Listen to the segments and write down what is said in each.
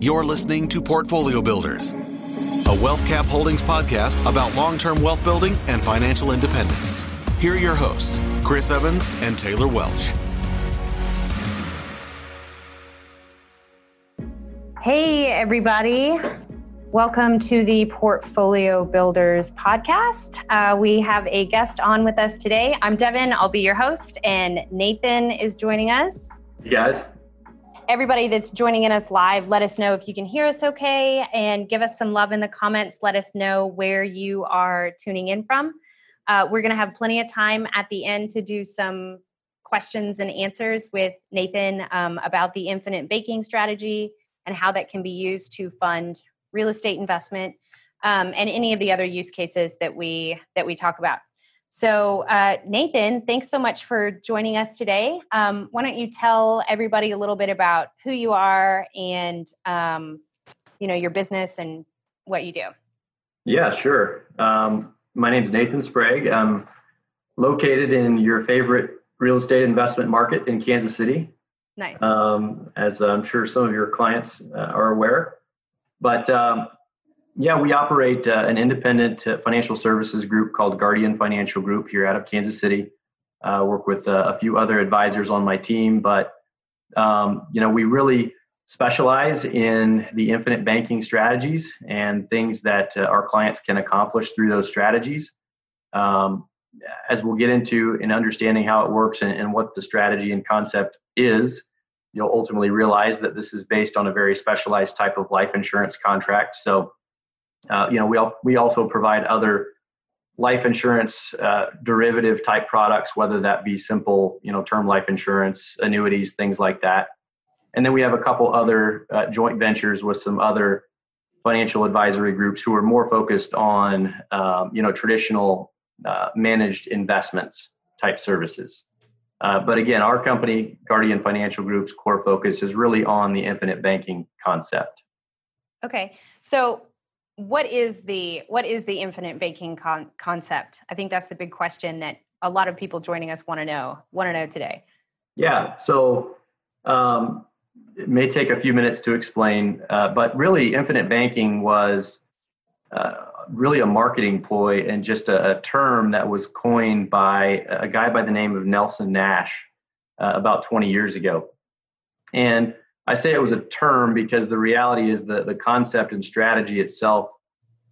You're listening to Portfolio Builders, a Wealth Cap Holdings podcast about long term wealth building and financial independence. Here are your hosts, Chris Evans and Taylor Welch. Hey, everybody. Welcome to the Portfolio Builders podcast. Uh, we have a guest on with us today. I'm Devin, I'll be your host, and Nathan is joining us. You guys. Everybody that's joining in us live, let us know if you can hear us okay and give us some love in the comments. Let us know where you are tuning in from. Uh, we're going to have plenty of time at the end to do some questions and answers with Nathan um, about the infinite banking strategy and how that can be used to fund real estate investment, um, and any of the other use cases that we that we talk about. So, uh, Nathan, thanks so much for joining us today. Um, why don't you tell everybody a little bit about who you are and um, you know your business and what you do? Yeah, sure. Um, my name is Nathan Sprague. I'm located in your favorite real estate investment market in Kansas City. Nice. Um, as I'm sure some of your clients uh, are aware. But um, yeah, we operate uh, an independent uh, financial services group called Guardian Financial Group here out of Kansas City. Uh, work with uh, a few other advisors on my team, but um, you know we really specialize in the infinite banking strategies and things that uh, our clients can accomplish through those strategies. Um, as we'll get into in understanding how it works and, and what the strategy and concept is, you'll ultimately realize that this is based on a very specialized type of life insurance contract. So, uh, you know, we we also provide other life insurance uh, derivative type products, whether that be simple, you know, term life insurance, annuities, things like that. And then we have a couple other uh, joint ventures with some other financial advisory groups who are more focused on, um, you know, traditional uh, managed investments type services. Uh, but again, our company, Guardian Financial Group's core focus is really on the infinite banking concept. Okay, so what is the what is the infinite banking con- concept? I think that's the big question that a lot of people joining us want to know want to know today. Yeah, so um, it may take a few minutes to explain, uh, but really, infinite banking was uh, really a marketing ploy and just a, a, term that was coined by a guy by the name of Nelson Nash uh, about 20 years ago. And I say it was a term because the reality is that the concept and strategy itself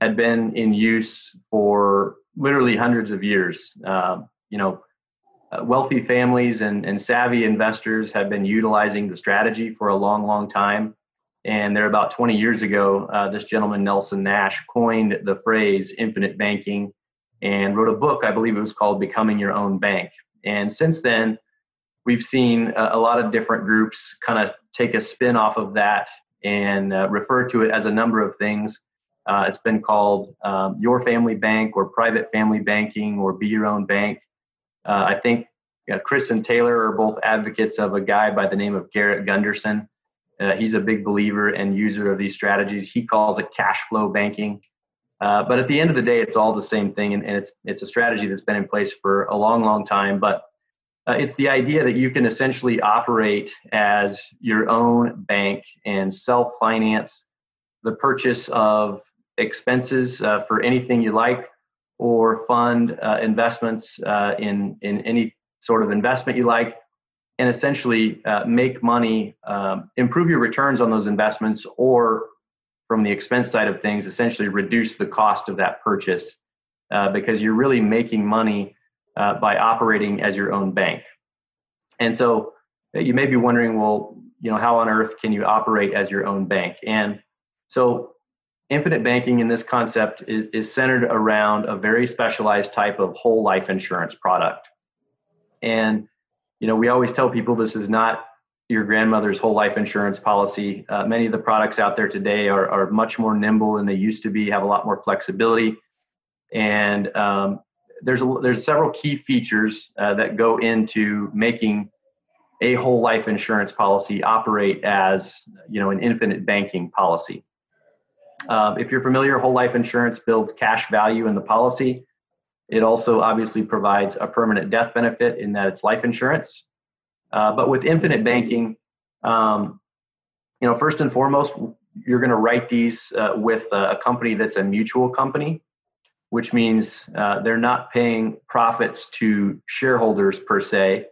had been in use for literally hundreds of years. Um, you know, uh, wealthy families and, and savvy investors have been utilizing the strategy for a long, long time. And there, about 20 years ago, uh, this gentleman, Nelson Nash, coined the phrase infinite banking and wrote a book, I believe it was called Becoming Your Own Bank. And since then, we've seen a, a lot of different groups kind of take a spin off of that and uh, refer to it as a number of things. Uh, it's been called um, Your Family Bank or Private Family Banking or Be Your Own Bank. Uh, I think Chris and Taylor are both advocates of a guy by the name of Garrett Gunderson uh, he's a big believer and user of these strategies. He calls it cash flow banking. Uh, but at the end of the day, it's all the same thing, and, and, it's it's a strategy that's been in place for a long, long time. But uh, it's the idea that you can essentially operate as your own bank and self-finance the purchase of expenses uh, for anything you like, or fund uh, investments uh, in in any sort of investment you like, and essentially uh, make money, um, improve your returns on those investments, or from the expense side of things, essentially reduce the cost of that purchase uh, because you're really making money uh, by operating as your own bank. And so uh, you may be wondering, well, you know, how on earth can you operate as your own bank? And so infinite banking in this concept is, is centered around a very specialized type of whole life insurance product. And you know, we always tell people this is not your grandmother's whole life insurance policy. Uh, many of the products out there today are, are much more nimble than they used to be, have a lot more flexibility. And um, there's, a, there's several key features uh, that go into making a whole life insurance policy operate as you know an infinite banking policy. Uh, if you're familiar, whole life insurance builds cash value in the policy. It also obviously provides a permanent death benefit in that it's life insurance. Uh, but with infinite banking, um, you know, first and foremost, you're going to write these uh, with a company that's a mutual company, which means uh, they're not paying profits to shareholders per se.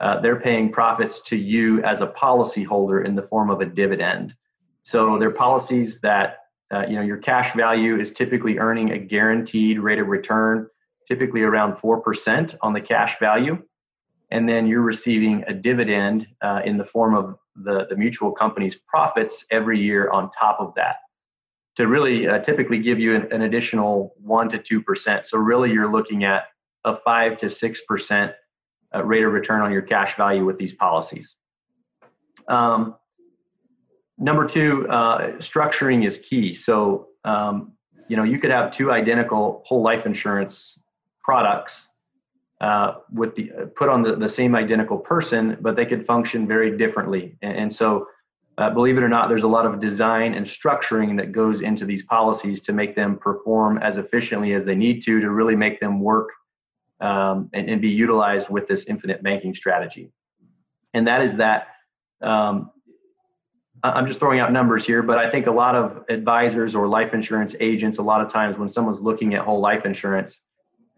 Uh, they're paying profits to you as a policyholder in the form of a dividend. So they're policies that uh, you know your cash value is typically earning a guaranteed rate of return, typically around four percent on the cash value, and then you're receiving a dividend uh, in the form of the, the mutual company's profits every year on top of that to really uh, typically give you an, an additional 1 to 2%. So, really, you're looking at a 5 to 6% uh, rate of return on your cash value with these policies. Um, number two, uh, structuring is key. So, um, you know, you could have two identical whole life insurance products uh, with the put on the, the same identical person, but they could function very differently. And, and so, uh, believe it or not, there's a lot of design and structuring that goes into these policies to make them perform as efficiently as they need to to really make them work um, and, and, be utilized with this infinite banking strategy. And that is that. Um, I'm just throwing out numbers here, but I think a lot of advisors or life insurance agents, a lot of times when someone's looking at whole life insurance,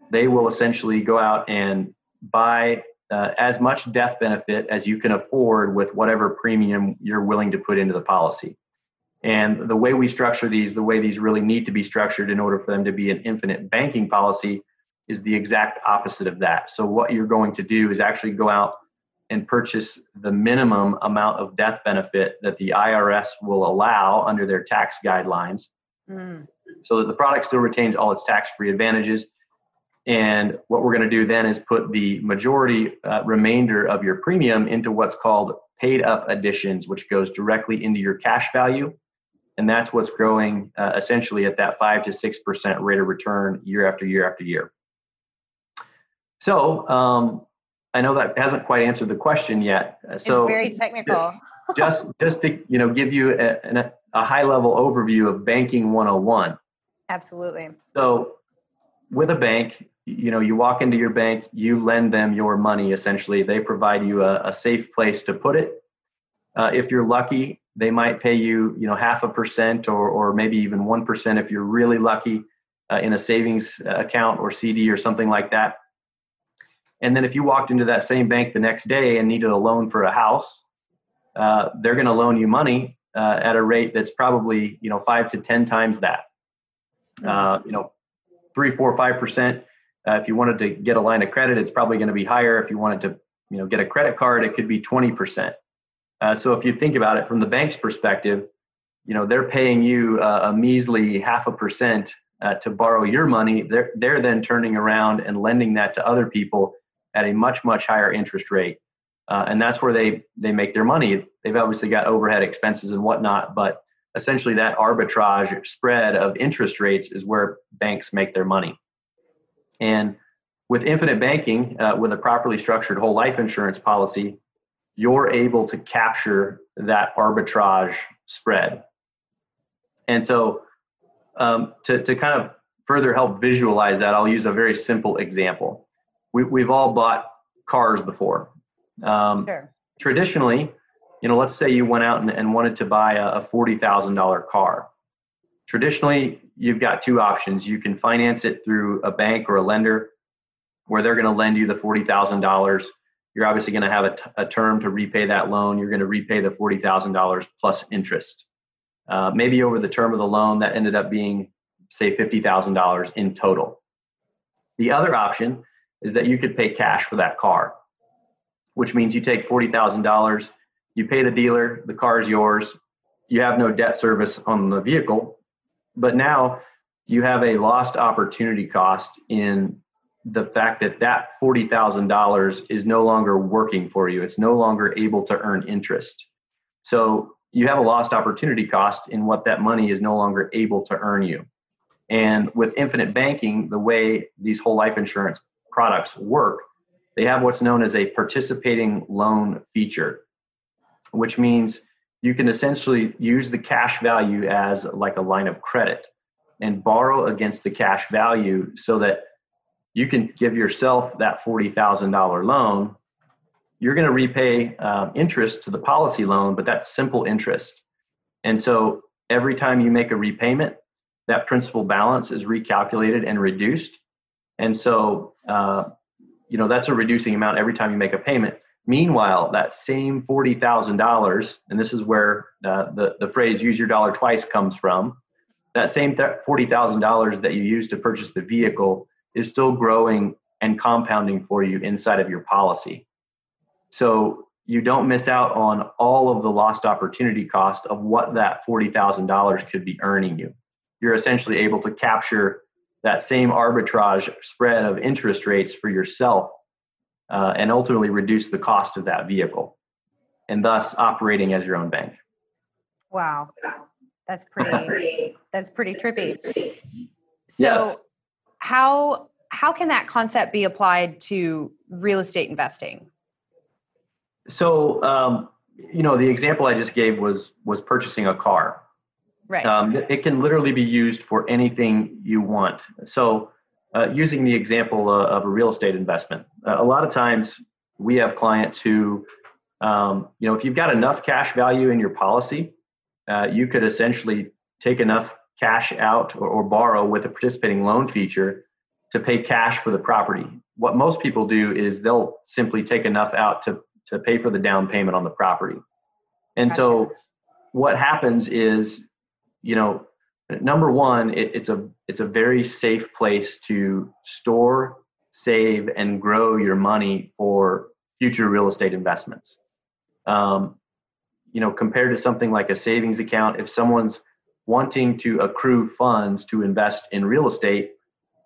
they will essentially go out and buy uh, as much death benefit as you can afford with whatever premium you're willing to put into the policy. And the way we structure these, the way these really need to be structured in order for them to be an infinite banking policy, is the exact opposite of that. So, what you're going to do is actually go out and purchase the minimum amount of death benefit that the IRS will allow under their tax guidelines mm. so that the product still retains all its tax free advantages and what we're going to do then is put the majority uh, remainder of your premium into what's called paid up additions, which goes directly into your cash value. And that's what's growing uh, essentially at that 5 to 6% rate of return year after year after year. So um, I know that hasn't quite answered the question yet. Uh, so it's very technical. just just to you know give you a, a high level overview of banking 101. Absolutely. So with a bank, you know you walk into your bank you lend them your money essentially. They provide you a, a safe place to put it. Uh, if you're lucky they might pay you you know half a percent or, or maybe even one percent if you're really lucky uh, in a savings account or cd or something like that. And then if you walked into that same bank the next day and needed a loan for a house uh, they're going to loan you money uh, at a rate that's probably you know five to ten times that. Uh, you know three four five percent uh, if you wanted to get a line of credit, it's probably going to be higher. If you wanted to, you know, get a credit card, it could be 20%. Uh, so if you think about it from the bank's perspective, you know, they're paying you uh, a measly half a percent uh, to borrow your money. They're, they're then turning around and lending that to other people at a much, much higher interest rate. Uh, and that's where they, they make their money. They've obviously got overhead expenses and whatnot, but essentially that arbitrage spread of interest rates is where banks make their money. And with infinite banking, uh, with a properly structured whole life insurance policy, you're able to capture that arbitrage spread. And so, um, to, to kind of further help visualize that, I'll use a very simple example. We, we've all bought cars before. Um, sure. Traditionally, you know, let's say you went out and, and wanted to buy a, a $40,000 car. Traditionally, you've got two options. You can finance it through a bank or a lender where they're going to lend you the $40,000. You're obviously going to have a, t- a term to repay that loan. You're going to repay the $40,000 plus interest. Uh, maybe over the term of the loan, that ended up being, say, $50,000 in total. The other option is that you could pay cash for that car, which means you take $40,000, you pay the dealer, the car is yours, you have no debt service on the vehicle, but now you have a lost opportunity cost in the fact that that $40,000 is no longer working for you. It's no longer able to earn interest. So you have a lost opportunity cost in what that money is no longer able to earn you. And with infinite banking, the way these whole life insurance products work, they have what's known as a participating loan feature, which means you can essentially use the cash value as like a line of credit and borrow against the cash value so that you can give yourself that $40,000 loan. You're going to repay um, interest to the policy loan, but that's simple interest. And so every time you make a repayment, that principal balance is recalculated and reduced. And so, uh, you know, that's a reducing amount every time you make a payment. Meanwhile, that same $40,000, and this is where uh, the, the phrase use your dollar twice comes from, that same $40,000 that you use to purchase the vehicle is still growing and compounding for you inside of your policy. So you don't miss out on all of the lost opportunity cost of what that $40,000 could be earning you. You're essentially able to capture that same arbitrage spread of interest rates for yourself uh, and ultimately reduce the cost of that vehicle and thus operating as your own bank. Wow. That's pretty that's pretty trippy. So yes. how how can that concept be applied to real estate investing? So um, you know the example I just gave was was purchasing a car. Right. Um, it can literally be used for anything you want. So uh, using the example uh, of a real estate investment, uh, a lot of times we have clients who, um, you know, if you've got enough cash value in your policy, uh, you could essentially take enough cash out or, or borrow with a participating loan feature to pay cash for the property. What most people do is they'll simply take enough out to, to pay for the down payment on the property. And gotcha. so what happens is, you know, number one, it, it's a it's a very safe place to store, save, and grow your money for future real estate investments. Um, you know, compared to something like a savings account, if someone's wanting to accrue funds to invest in real estate,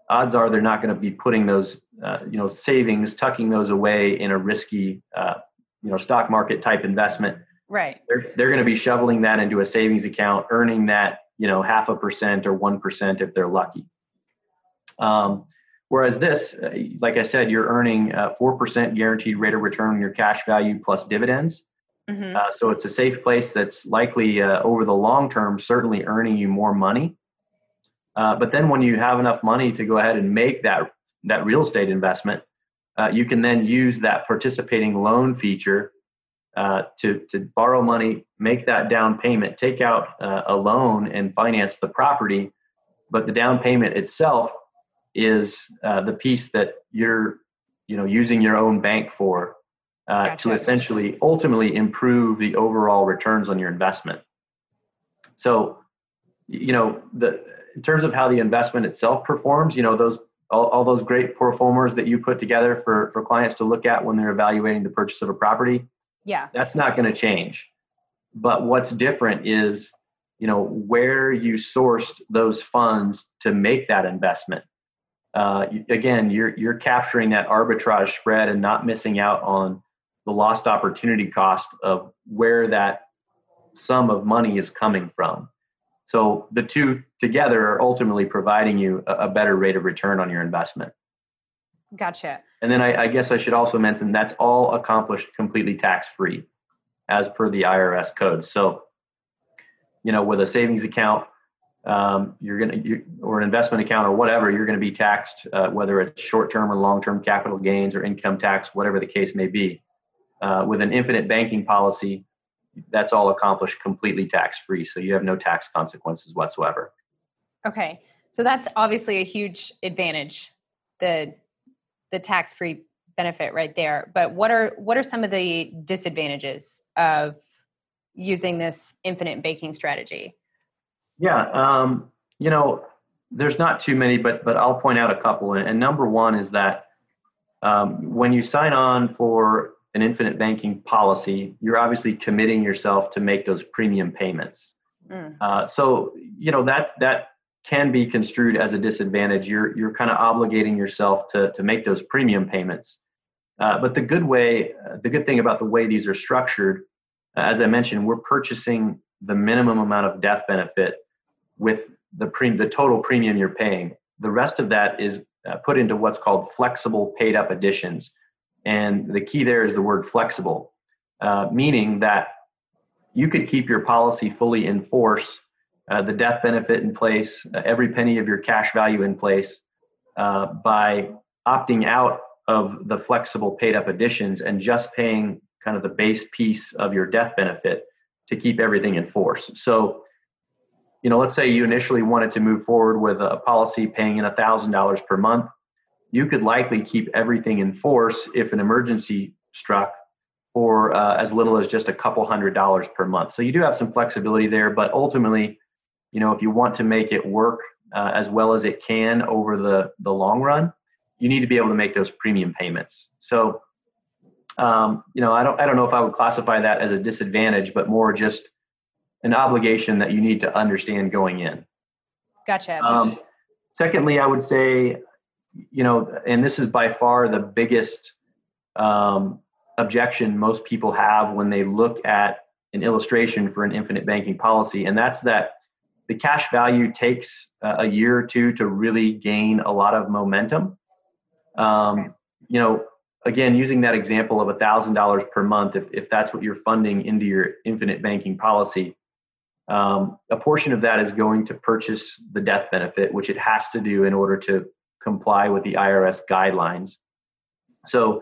odds are they're not going to be putting those, uh, you know, savings, tucking those away in a risky, uh, you know, stock market type investment. Right. They're, they're going to be shoveling that into a savings account, earning that you know half a percent or one percent if they're lucky. Um, whereas this, uh, like I said, you're earning four percent guaranteed rate of return on your cash value plus dividends. Mm-hmm. Uh, so it's a safe place that's likely uh, over the long term certainly earning you more money. Uh, but then when you have enough money to go ahead and make that that real estate investment, uh, you can then use that participating loan feature uh, to, to borrow money, make that down payment, take out uh, a loan and finance the property. But the down payment itself is uh, the piece that you're you know using your own bank for uh, gotcha. to essentially ultimately improve the overall returns on your investment. So, you know, the in terms of how the investment itself performs, you know, those all, all those great pro formas that you put together for for clients to look at when they're evaluating the purchase of a property yeah. That's not going to change. But what's different is, you know, where you sourced those funds to make that investment. Uh, again, you're you're capturing that arbitrage spread and not missing out on the lost opportunity cost of where that sum of money is coming from. So the two together are ultimately providing you a, a better rate of return on your investment. Gotcha. And then I, I, guess I should also mention that's all accomplished completely tax free as per the IRS code. So, you know, with a savings account, um, you're going to, or an investment account or whatever, you're going to be taxed, uh, whether it's short term or long term capital gains or income tax, whatever the case may be. Uh, with an infinite banking policy, that's all accomplished completely tax free. So you have no tax consequences whatsoever. Okay. So that's obviously a huge advantage. The the tax free benefit right there. But what are what are some of the disadvantages of using this infinite banking strategy? Yeah, um, you know, there's not too many, but but I'll point out a couple. And, and number one is that um, when you sign on for an infinite banking policy, you're obviously committing yourself to make those premium payments. Mm. Uh, so you know that that can be construed as a disadvantage. You're you're kind of obligating yourself to to make those premium payments. Uh, but the good way, uh, the good thing about the way these are structured, uh, as I mentioned, we're purchasing the minimum amount of death benefit with the pre- the total premium you're paying. The rest of that is uh, put into what's called flexible paid up additions, and the key there is the word flexible, uh, meaning that you could keep your policy fully in force uh, the death benefit in place, uh, every penny of your cash value in place uh, by opting out of the flexible paid up additions and just paying kind of the base piece of your death benefit to keep everything in force. So, you know, let's say you initially wanted to move forward with a policy paying in $1,000 per month, you could likely keep everything in force if an emergency struck or uh, as little as just a couple hundred dollars per month. So you do have some flexibility there, but ultimately, you know, if you want to make it work uh, as well as it can over the, the long run, you need to be able to make those premium payments. So, um, you know, I don't, I don't know if I would classify that as a disadvantage, but more just an obligation that you need to understand going in. Gotcha. Um, secondly, I would say, you know, and this is by far the biggest um, objection most people have when they look at an illustration for an infinite banking policy, and that's that the cash value takes a year or two to really gain a lot of momentum. Um, you know, again, using that example of $1,000 per month, if, if that's what you're funding into your infinite banking policy, um, a portion of that is going to purchase the death benefit, which it has to do in order to comply with the IRS guidelines. So,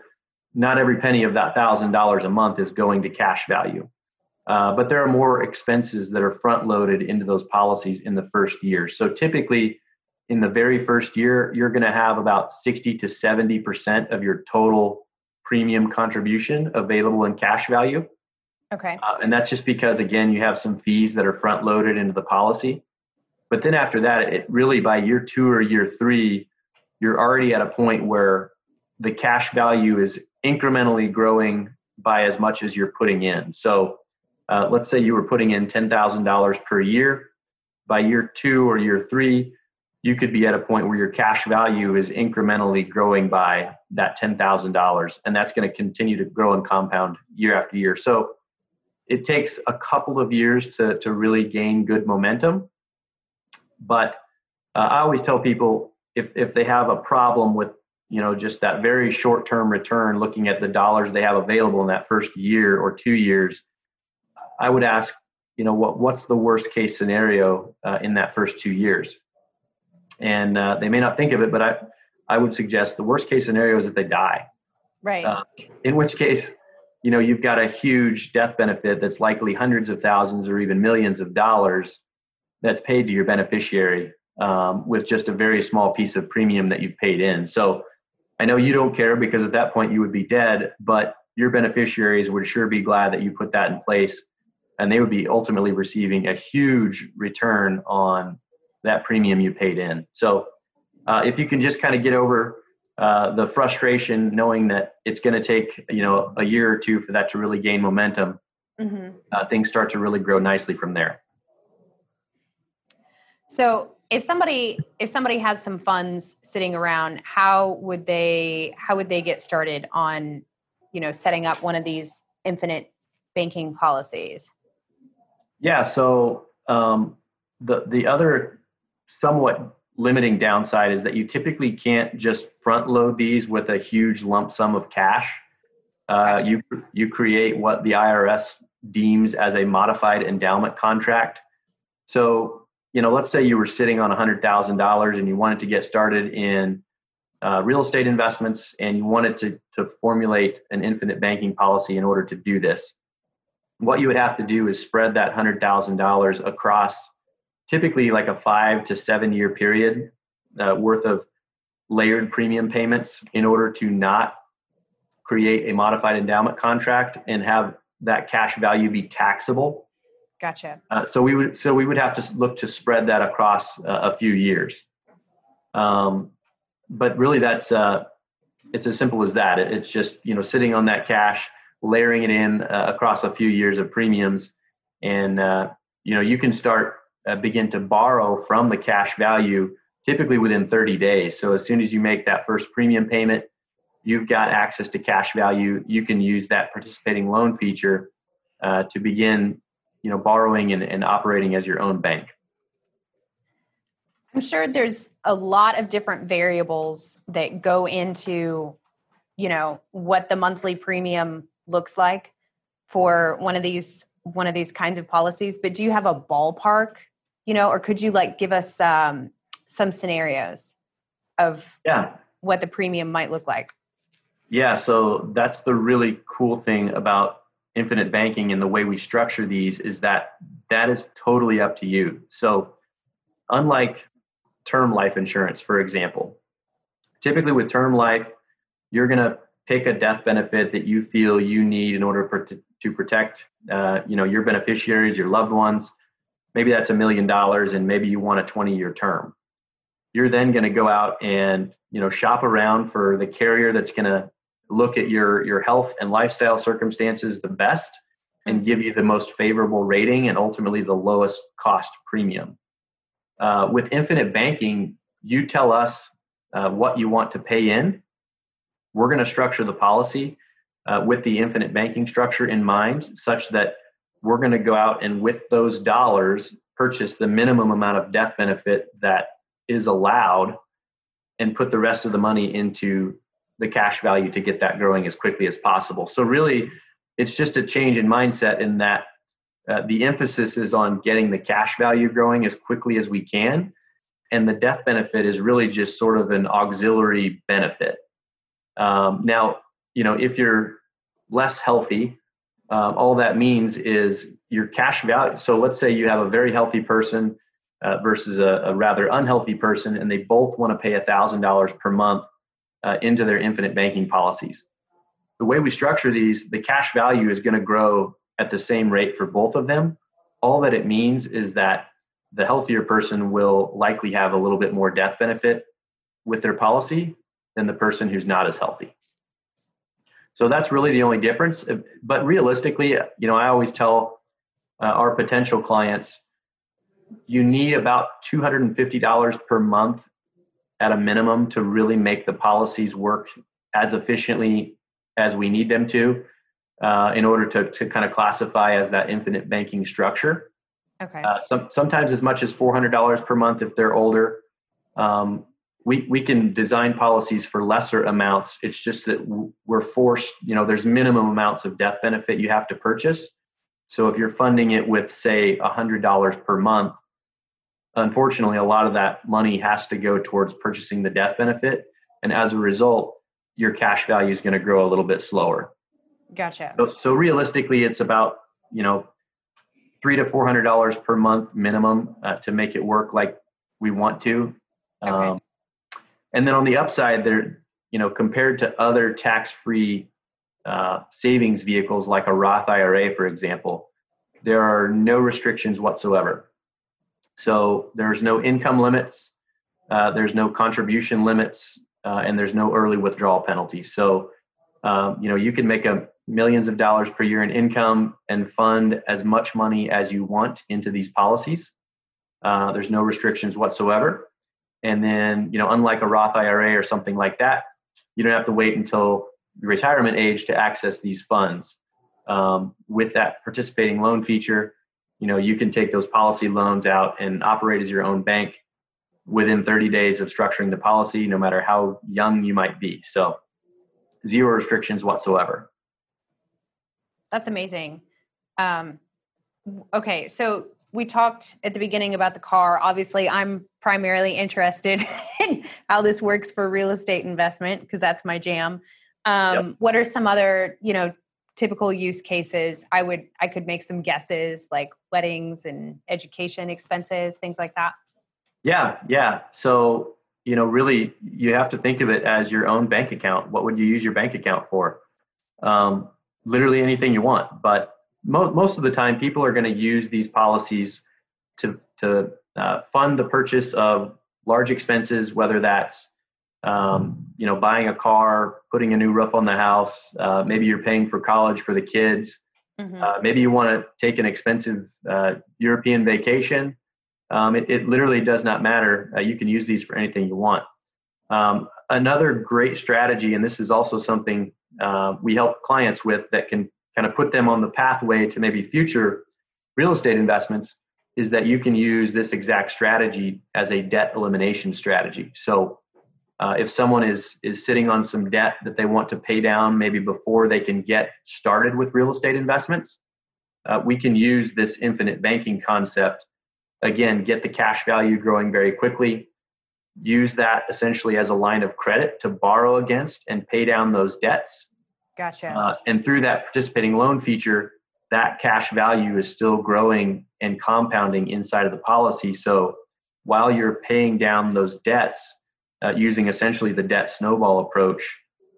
not every penny of that thousand dollars a month is going to cash value, uh, but there are more expenses that are front loaded into those policies in the first year. So, typically, in the very first year, you're going to have about 60 to 70 percent of your total premium contribution available in cash value. Okay. Uh, and that's just because, again, you have some fees that are front loaded into the policy. But then after that, it really by year two or year three, you're already at a point where the cash value is incrementally growing by as much as you're putting in. So uh, let's say you were putting in $10,000 per year. By year two or year three, you could be at a point where your cash value is incrementally growing by that $10,000. And that's going to continue to grow and compound year after year. So it takes a couple of years to, to really gain good momentum. But uh, I always tell people if, if they have a problem with you know just that very short term return looking at the dollars they have available in that first year or two years i would ask you know what what's the worst case scenario uh, in that first two years? And uh, they may not think of it but i i would suggest the worst case scenario is that they die. Right. Uh, in which case you know you've got a huge death benefit that's likely hundreds of thousands or even millions of dollars that's paid to your beneficiary um, with just a very small piece of premium that you've paid in. So i know you don't care because at that point you would be dead but your beneficiaries would sure be glad that you put that in place and they would be ultimately receiving a huge return on that premium you paid in. So uh, if you can just kind of get over uh, the frustration knowing that it's going to take you know a year or two for that to really gain momentum mm-hmm. uh, things start to really grow nicely from there. So if somebody if somebody has some funds sitting around how would they how would they get started on you know setting up one of these infinite banking policies yeah so um, the the other somewhat limiting downside is that you typically can't just front load these with a huge lump sum of cash. Uh, you you create what the IRS deems as a modified endowment contract. So you know, let's say you were sitting on hundred thousand dollars and you wanted to get started in uh, real estate investments and you wanted to to formulate an infinite banking policy in order to do this. What you would have to do is spread that hundred thousand dollars across typically like a five to seven year period uh, worth of layered premium payments in order to not create a modified endowment contract and have that cash value be taxable. Gotcha. Uh, so we would so we would have to look to spread that across uh, a few years. Um, but really, that's uh, it's as simple as that. It's just you know sitting on that cash, layering it in uh, across a few years of premiums, and uh, you know you can start uh, begin to borrow from the cash value typically within 30 days. So as soon as you make that first premium payment, you've got access to cash value. You can use that participating loan feature uh, to begin, you know, borrowing and, and operating as your own bank. I'm sure there's a lot of different variables that go into, you know, what the monthly premium looks like for one of these one of these kinds of policies. But do you have a ballpark you know or could you like give us um, some scenarios of yeah what the premium might look like yeah so that's the really cool thing about infinite banking and the way we structure these is that that is totally up to you so unlike term life insurance, for example, typically with term life, you're going to pick a death benefit that you feel you need in order to protect uh, you know your beneficiaries your loved ones. Maybe that's a million dollars and maybe you want a 20 year term. You're then going to go out and you know shop around for the carrier that's going to look at your your health and lifestyle circumstances the best and give you the most favorable rating and ultimately the lowest cost premium. Uh, with infinite banking you tell us uh, what you want to pay in we're going to structure the policy uh, with the infinite banking structure in mind, such that we're going to go out and with those dollars purchase the minimum amount of death benefit that is allowed and put the rest of the money into the cash value to get that growing as quickly as possible. So, really, it's just a change in mindset in that uh, the emphasis is on getting the cash value growing as quickly as we can. And the death benefit is really just sort of an auxiliary benefit. Um, now, you know, if you're less healthy, um, all that means is your cash value. So let's say you have a very healthy person uh, versus a, a, rather unhealthy person, and they both want to pay $1,000 per month uh, into their infinite banking policies. The way we structure these, the cash value is going to grow at the same rate for both of them. All that it means is that the healthier person will likely have a little bit more death benefit with their policy than the person who's not as healthy. So that's really the only difference. But realistically, you know, I always tell uh, our potential clients, you need about $250 per month at a minimum to really make the policies work as efficiently as we need them to uh, in order to, to kind of classify as that infinite banking structure. Okay. Uh, some, sometimes as much as $400 per month if they're older. Um, we, we can design policies for lesser amounts. It's just that we're forced, you know, there's minimum amounts of death benefit you have to purchase. So if you're funding it with, say, $100 per month, unfortunately, a lot of that money has to go towards purchasing the death benefit. And as a result, your cash value is going to grow a little bit slower. Gotcha. So, so realistically, it's about, you know, three to four hundred dollars per month minimum uh, to make it work like we want to. Okay. And then on the upside, there, you know, compared to other tax-free uh, savings vehicles like a Roth IRA, for example, there are no restrictions whatsoever. So there's no income limits, uh, there's no contribution limits, uh, and there's no early withdrawal penalties. So, um, you know, you can make a millions of dollars per year in income and fund as much money as you want into these policies. Uh, there's no restrictions whatsoever. And then, you know, unlike a Roth IRA or something like that, you don't have to wait until retirement age to access these funds. Um, with that participating loan feature, you know, you can take those policy loans out and operate as your own bank within 30 days of structuring the policy, no matter how young you might be. So, zero restrictions whatsoever. That's amazing. Um, okay, so we talked at the beginning about the car. Obviously, I'm primarily interested in how this works for real estate investment because that's my jam. Um, yep. What are some other, you know, typical use cases? I would, I could make some guesses like weddings and education expenses, things like that. Yeah, yeah. So, you know, really, you have to think of it as your own bank account. What would you use your bank account for? Um, literally anything you want, but mo- most of the time people are going to use these policies to, to uh, fund the purchase of large expenses, whether that's um, you know buying a car, putting a new roof on the house, uh, maybe you're paying for college for the kids, mm-hmm. uh, maybe you want to take an expensive uh, European vacation. Um, it, it, literally does not matter. Uh, you can use these for anything you want. Um, another great strategy, and this is also something uh, we help clients with that can kind of put them on the pathway to maybe future real estate investments is that you can use this exact strategy as a debt elimination strategy. So uh, if someone is is sitting on some debt that they want to pay down maybe before they can get started with real estate investments, uh, we can use this infinite banking concept. Again, get the cash value growing very quickly. Use that essentially as a line of credit to borrow against and pay down those debts Gotcha. Uh, and through that participating loan feature, that cash value is still growing and compounding inside of the policy. So while you're paying down those debts uh, using essentially the debt snowball approach,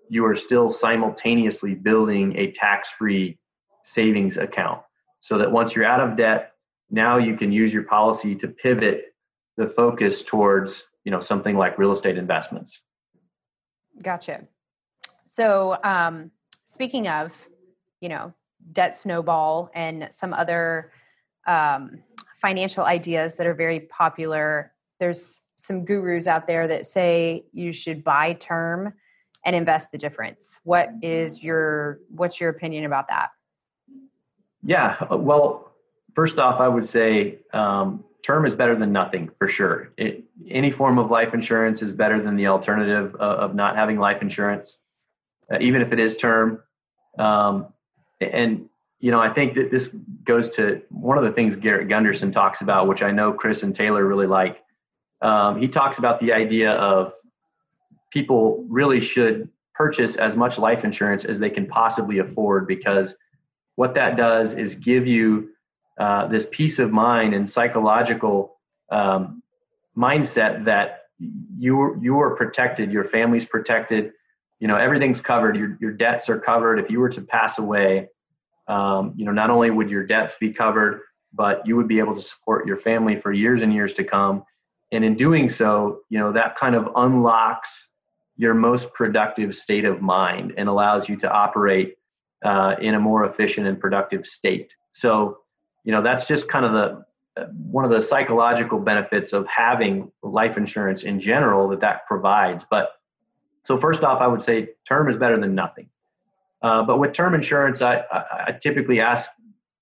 you are still simultaneously building a tax free savings account so that once you're out of debt, now you can use your policy to pivot the focus towards you know something like real estate investments. Gotcha. So um, speaking of, you know, debt snowball and some other um, financial ideas that are very popular. There's some gurus out there that say you should buy term and invest the difference. What is your what's your opinion about that? Yeah, well, first off, I would say um, term is better than nothing for sure. It, any form of life insurance is better than the alternative of, of not having life insurance, uh, even if it is term. Um, and you know, I think that this goes to one of the things Garrett Gunderson talks about, which I know Chris and Taylor really like. Um, he talks about the idea of people really should purchase as much life insurance as they can possibly afford because what that does is give you uh, this peace of mind and psychological um, mindset that you you are protected, your family's protected, you know everything's covered, your your debts are covered. If you were to pass away, um, you know, not only would your debts be covered, but you would be able to support your family for years and years to come. And in doing so, you know, that kind of unlocks your most productive state of mind and allows you to operate uh, in a more efficient and productive state. So, you know, that's just kind of the one of the psychological benefits of having life insurance in general that that provides. But so first off, I would say term is better than nothing. Uh, but with term insurance, I, I, I, typically ask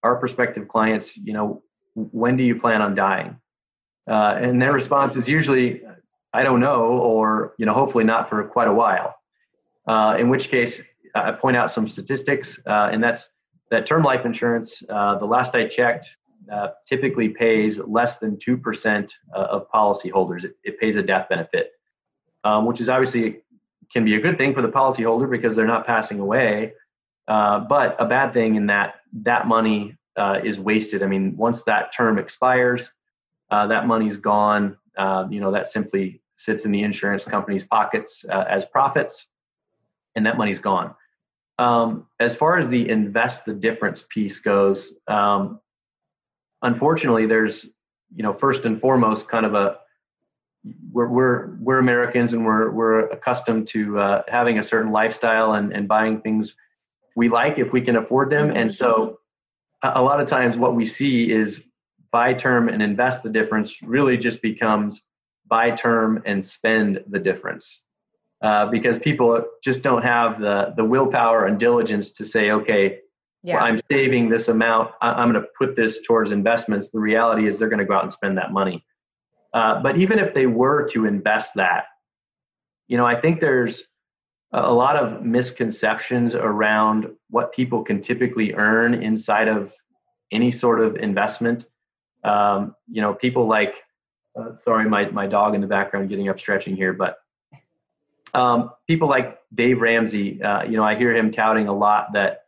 our prospective clients, you know, when do you plan on dying? Uh, and their response is usually, I don't know, or you know, hopefully not for quite a while. Uh, in which case, I point out some statistics, uh, and that's that term life insurance. Uh, the last I checked, typically pays less than two percent of policyholders. It, it, pays a death benefit, um, which is obviously can be a good thing for the policyholder because they're not passing away, uh, but a bad thing in that that money uh, is wasted. I mean, once that term expires, uh, that money's gone. Uh, you know, that simply sits in the insurance company's pockets uh, as profits, and that money's gone. Um, as far as the invest the difference piece goes, um, unfortunately, there's you know first and foremost kind of a we're we're we're Americans and we're we're accustomed to uh, having a certain lifestyle and and buying things we like if we can afford them. And so, a, lot of times, what we see is buy term and invest the difference really just becomes buy term and spend the difference. Uh, because people just don't have the the willpower and diligence to say, okay, yeah. well, I'm saving this amount. I, am going to put this towards investments. The reality is they're going to go out and spend that money. Uh, but even if they were to invest that, you know, I think there's a lot of misconceptions around what people can typically earn inside of any sort of investment. Um, you know, people like, uh, sorry, my, my dog in the background getting up stretching here, but um, people like Dave Ramsey, uh, you know, I hear him touting a lot that,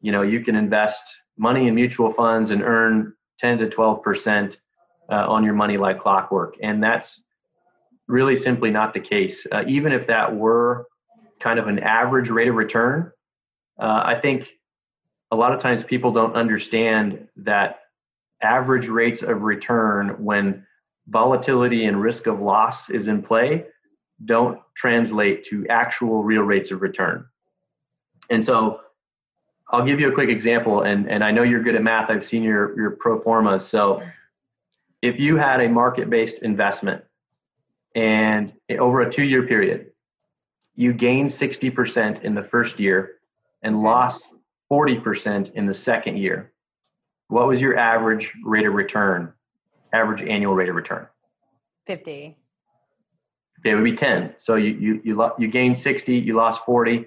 you know, you can invest money in mutual funds and earn 10 to 12 percent uh, on your money like clockwork. And that's really simply not the case. Uh, even if that were kind of an average rate of return, uh, I think a lot of times people don't understand that average rates of return when volatility and risk of loss is in play don't translate to actual real rates of return. And so I'll give you a quick example, and, and I know you're good at math. I've seen your, your pro formas. So if you had a market based investment and over a two year period, you gained 60% in the first year and lost 40% in the second year, what was your average rate of return, average annual rate of return? 50. Okay, it would be 10. So you you you, lo- you gained 60, you lost 40.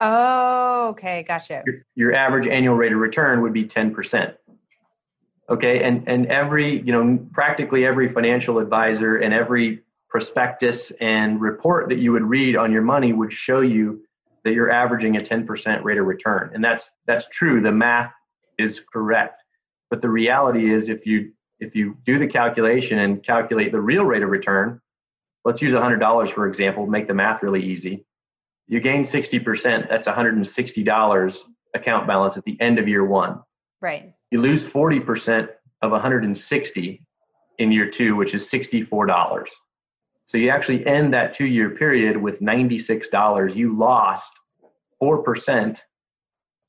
Oh, okay, gotcha. Your, your average annual rate of return would be 10% okay and and every you know practically every financial advisor and every prospectus and report that you would read on your money would show you that you're averaging a 10% rate of return and that's that's true the math is correct but the reality is if you if you do the calculation and calculate the real rate of return, let's use $100 for example, make the math really easy. You gain 60%, that's $160 account balance at the end of year one. Right. You lose 40% of 160 in year two, which is $64. So you actually end that two year period with $96. You lost 4%,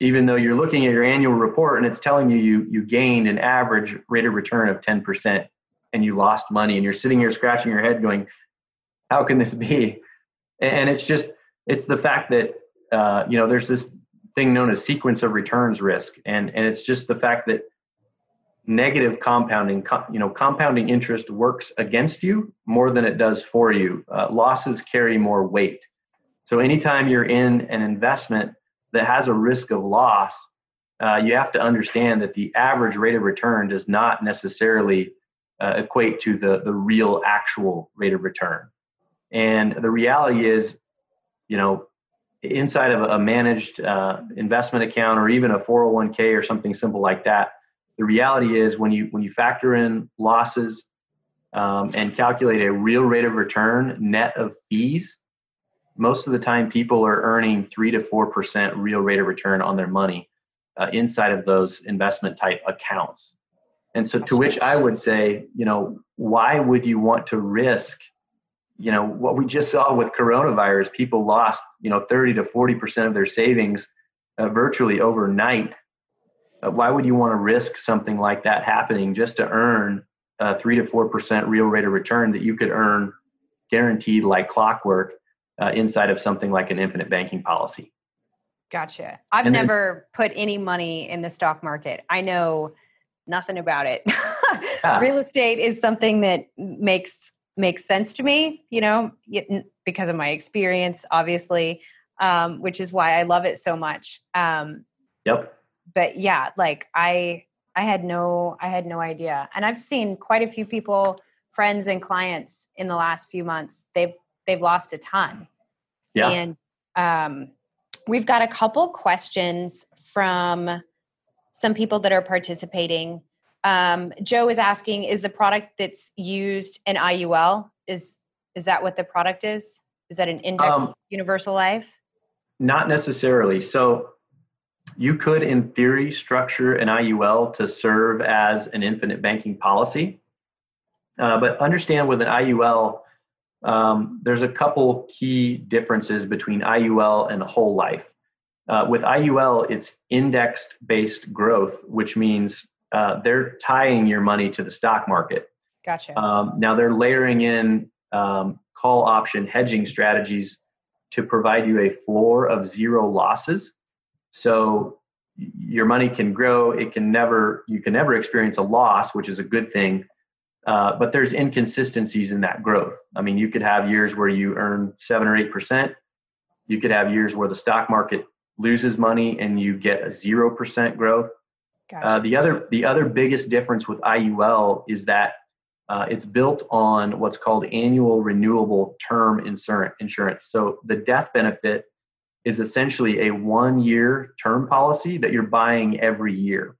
even though you're looking at your annual report and it's telling you you, you gained an average rate of return of 10% and you lost money. And you're sitting here scratching your head going, how can this be? And it's just, it's the fact that, uh, you know, there's this thing known as sequence of returns risk. And, and it's just the fact that negative compounding you know compounding interest works against you more than it does for you. Uh, losses carry more weight. So anytime you're in an investment that has a risk of loss uh, you have to understand that the average rate of return does not necessarily uh, equate to the, the real actual rate of return. And the reality is you know inside of a managed uh, investment account or even a 401k or something simple like that the reality is when you when you factor in losses um, and calculate a real rate of return net of fees most of the time people are earning 3 to 4% real rate of return on their money uh, inside of those investment type accounts. And so to which i would say you know why would you want to risk you know what we just saw with coronavirus people lost you know 30 to 40% of their savings uh, virtually overnight uh, why would you want to risk something like that happening just to earn a three to four percent real rate of return that you could earn guaranteed like clockwork uh, inside of something like an infinite banking policy? Gotcha. I've never put any money in the stock market. I know nothing about it. yeah. Real estate is something that makes makes sense to me, you know, because of my experience, obviously, um, which is why I love it so much. Um, yep but yeah, like I I had no I had no idea. And I've seen quite a few people, friends and clients in the last few months. They've they've lost a ton. Yeah. And um, we've got a couple questions from some people that are participating. Um, Joe is asking, is the product that's used an IUL? Is is that what the product is? Is that an index um, universal life? Not necessarily. So you could, in theory, structure an IUL to serve as an infinite banking policy. Uh, but understand with an IUL, um, there's a couple key differences between IUL and whole life. Uh, with IUL, it's indexed based growth, which means uh, they're tying your money to the stock market. Gotcha. Um, now they're layering in um, call option hedging strategies to provide you a floor of zero losses. So your money can grow. It can never, you can never experience a loss, which is a good thing. Uh, but there's inconsistencies in that growth. I mean, you could have years where you earn seven or eight percent. You could have years where the stock market loses money and you get a zero percent growth. Gotcha. Uh, the other, the other biggest difference with IUL is that uh, it's built on what's called annual renewable term insurance. So the death benefit is essentially a one year term policy that you're buying every year.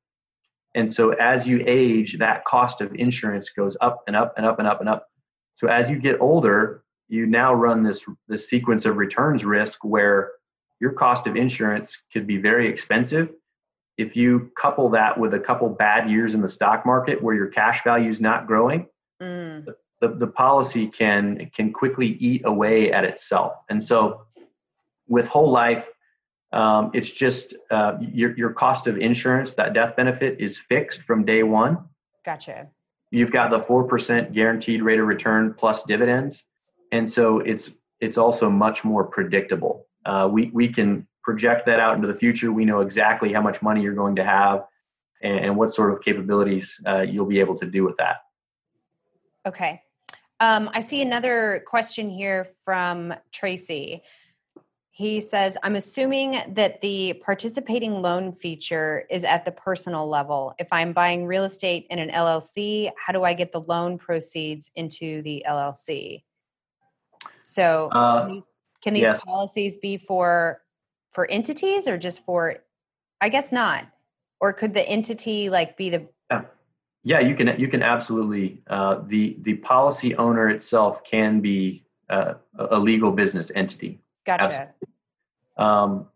And so as you age, that cost of insurance goes up and up and up and up and up. So as you get older, you now run this this sequence of returns risk where your cost of insurance could be very expensive. If you couple that with a couple bad years in the stock market where your cash value is not growing, mm. the, the policy can can quickly eat away at itself. And so with whole life, um, it's just uh, your, your cost of insurance, that death benefit is fixed from day one. Gotcha. You've got the 4% guaranteed rate of return plus dividends. And so it's, it's also much more predictable. Uh, we, we can project that out into the future. We know exactly how much money you're going to have and, and what sort of capabilities uh, you'll be able to do with that. Okay. Um, I see another question here from Tracy. He says, I'm assuming that the participating loan feature is at the personal level. If I'm buying real estate in an LLC, how do I get the loan proceeds into the LLC? So, uh, can, these, yes. policies be for for entities or just for? I guess not. Or could the entity like be the? Yeah. Yeah, you can you can absolutely uh, the the policy owner itself can be uh, a legal business entity. Gotcha. Um,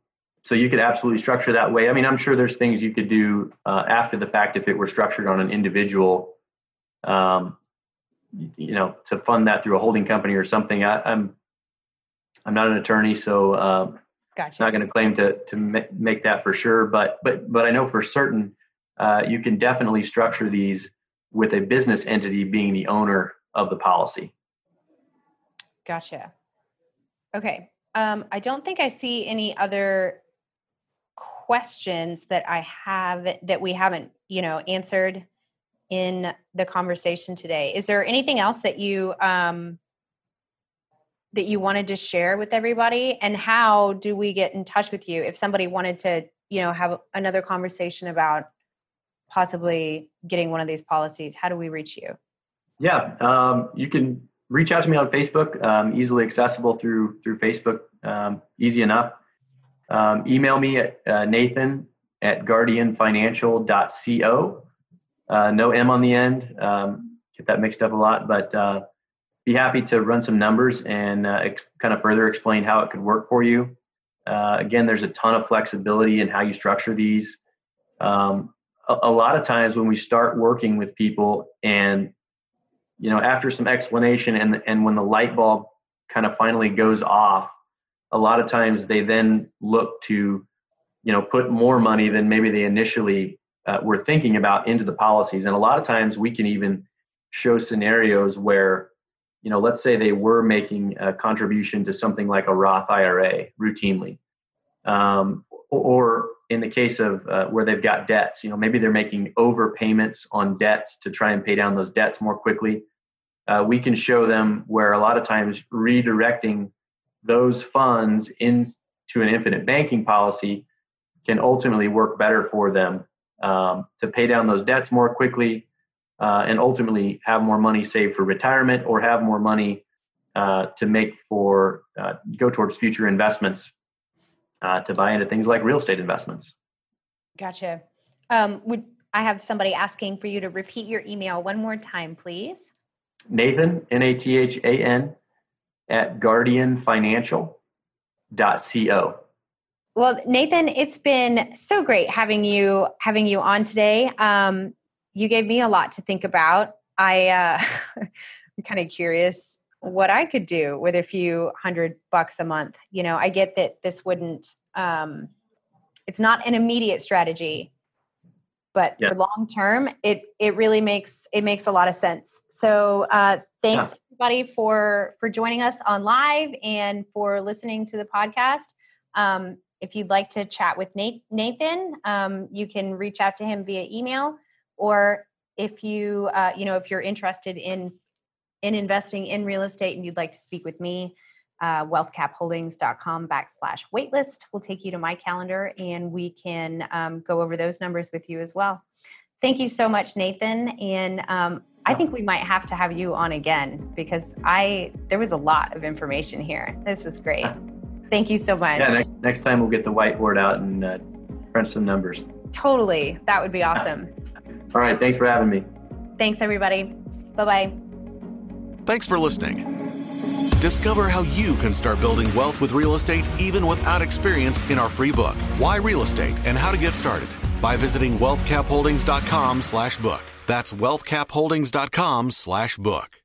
so you could absolutely structure that way. I mean, I'm sure there's things you could do uh, after the fact if it were structured on an individual, um, you know, to fund that through a holding company or something. I, am I'm, I'm not an attorney, so uh, gotcha. not going to claim to to make that for sure. But but but I know for certain uh, you can definitely structure these with a business entity being the owner of the policy. Gotcha. Okay. Um, I don't think I see any other questions that I have that we haven't, you know, answered in the conversation today. Is there anything else that you um, that you wanted to share with everybody? And how do we get in touch with you if somebody wanted to, you know, have another conversation about possibly getting one of these policies? How do we reach you? Yeah, um, you can reach out to me on Facebook, um, easily accessible through through Facebook, um, easy enough. Um, email me at uh, Nathan at guardianfinancial.co. Uh, no M on the end. Um, get that mixed up a lot, but uh, be happy to run some numbers and uh, ex- kind of further explain how it could work for you. Uh, again, there's a ton of flexibility in how you structure these. Um, a, a lot of times when we start working with people and you know after some explanation and and when the light bulb kind of finally goes off a lot of times they then look to you know put more money than maybe they initially uh, were thinking about into the policies and a lot of times we can even show scenarios where you know let's say they were making a contribution to something like a roth ira routinely um, or in the case of uh, where they've got debts you know maybe they're making overpayments on debts to try and pay down those debts more quickly uh, we can show them where a lot of times redirecting those funds into an infinite banking policy can ultimately work better for them um, to pay down those debts more quickly uh, and ultimately have more money saved for retirement or have more money uh, to make for uh, go towards future investments uh, to buy into things like real estate investments. Gotcha. Um, would I have somebody asking for you to repeat your email one more time, please? Nathan, N A T H A N, at guardianfinancial.co. Well, Nathan, it's been so great having you having you on today. Um, you gave me a lot to think about. I uh, I'm kind of curious what I could do with a few hundred bucks a month. You know, I get that this wouldn't. Um, it's not an immediate strategy, but yeah. for long term it it really makes it makes a lot of sense so uh, thanks yeah. everybody for for joining us on live and for listening to the podcast um, if you'd like to chat with Nate, nathan um, you can reach out to him via email or if you uh, you know if you're interested in in investing in real estate and you'd like to speak with me uh, wealthcapholdings.com backslash waitlist will take you to my calendar and we can um, go over those numbers with you as well. Thank you so much, Nathan. And um, I think we might have to have you on again because I there was a lot of information here. This was great. Thank you so much. Yeah, next, next time we'll get the whiteboard out and uh, crunch some numbers. Totally. That would be awesome. All right. Thanks for having me. Thanks, everybody. Bye bye. Thanks for listening. Discover how you can start building wealth with real estate even without experience in our free book, Why Real Estate and How to Get Started, by visiting wealthcapholdings.com slash book. That's wealthcapholdings.com slash book.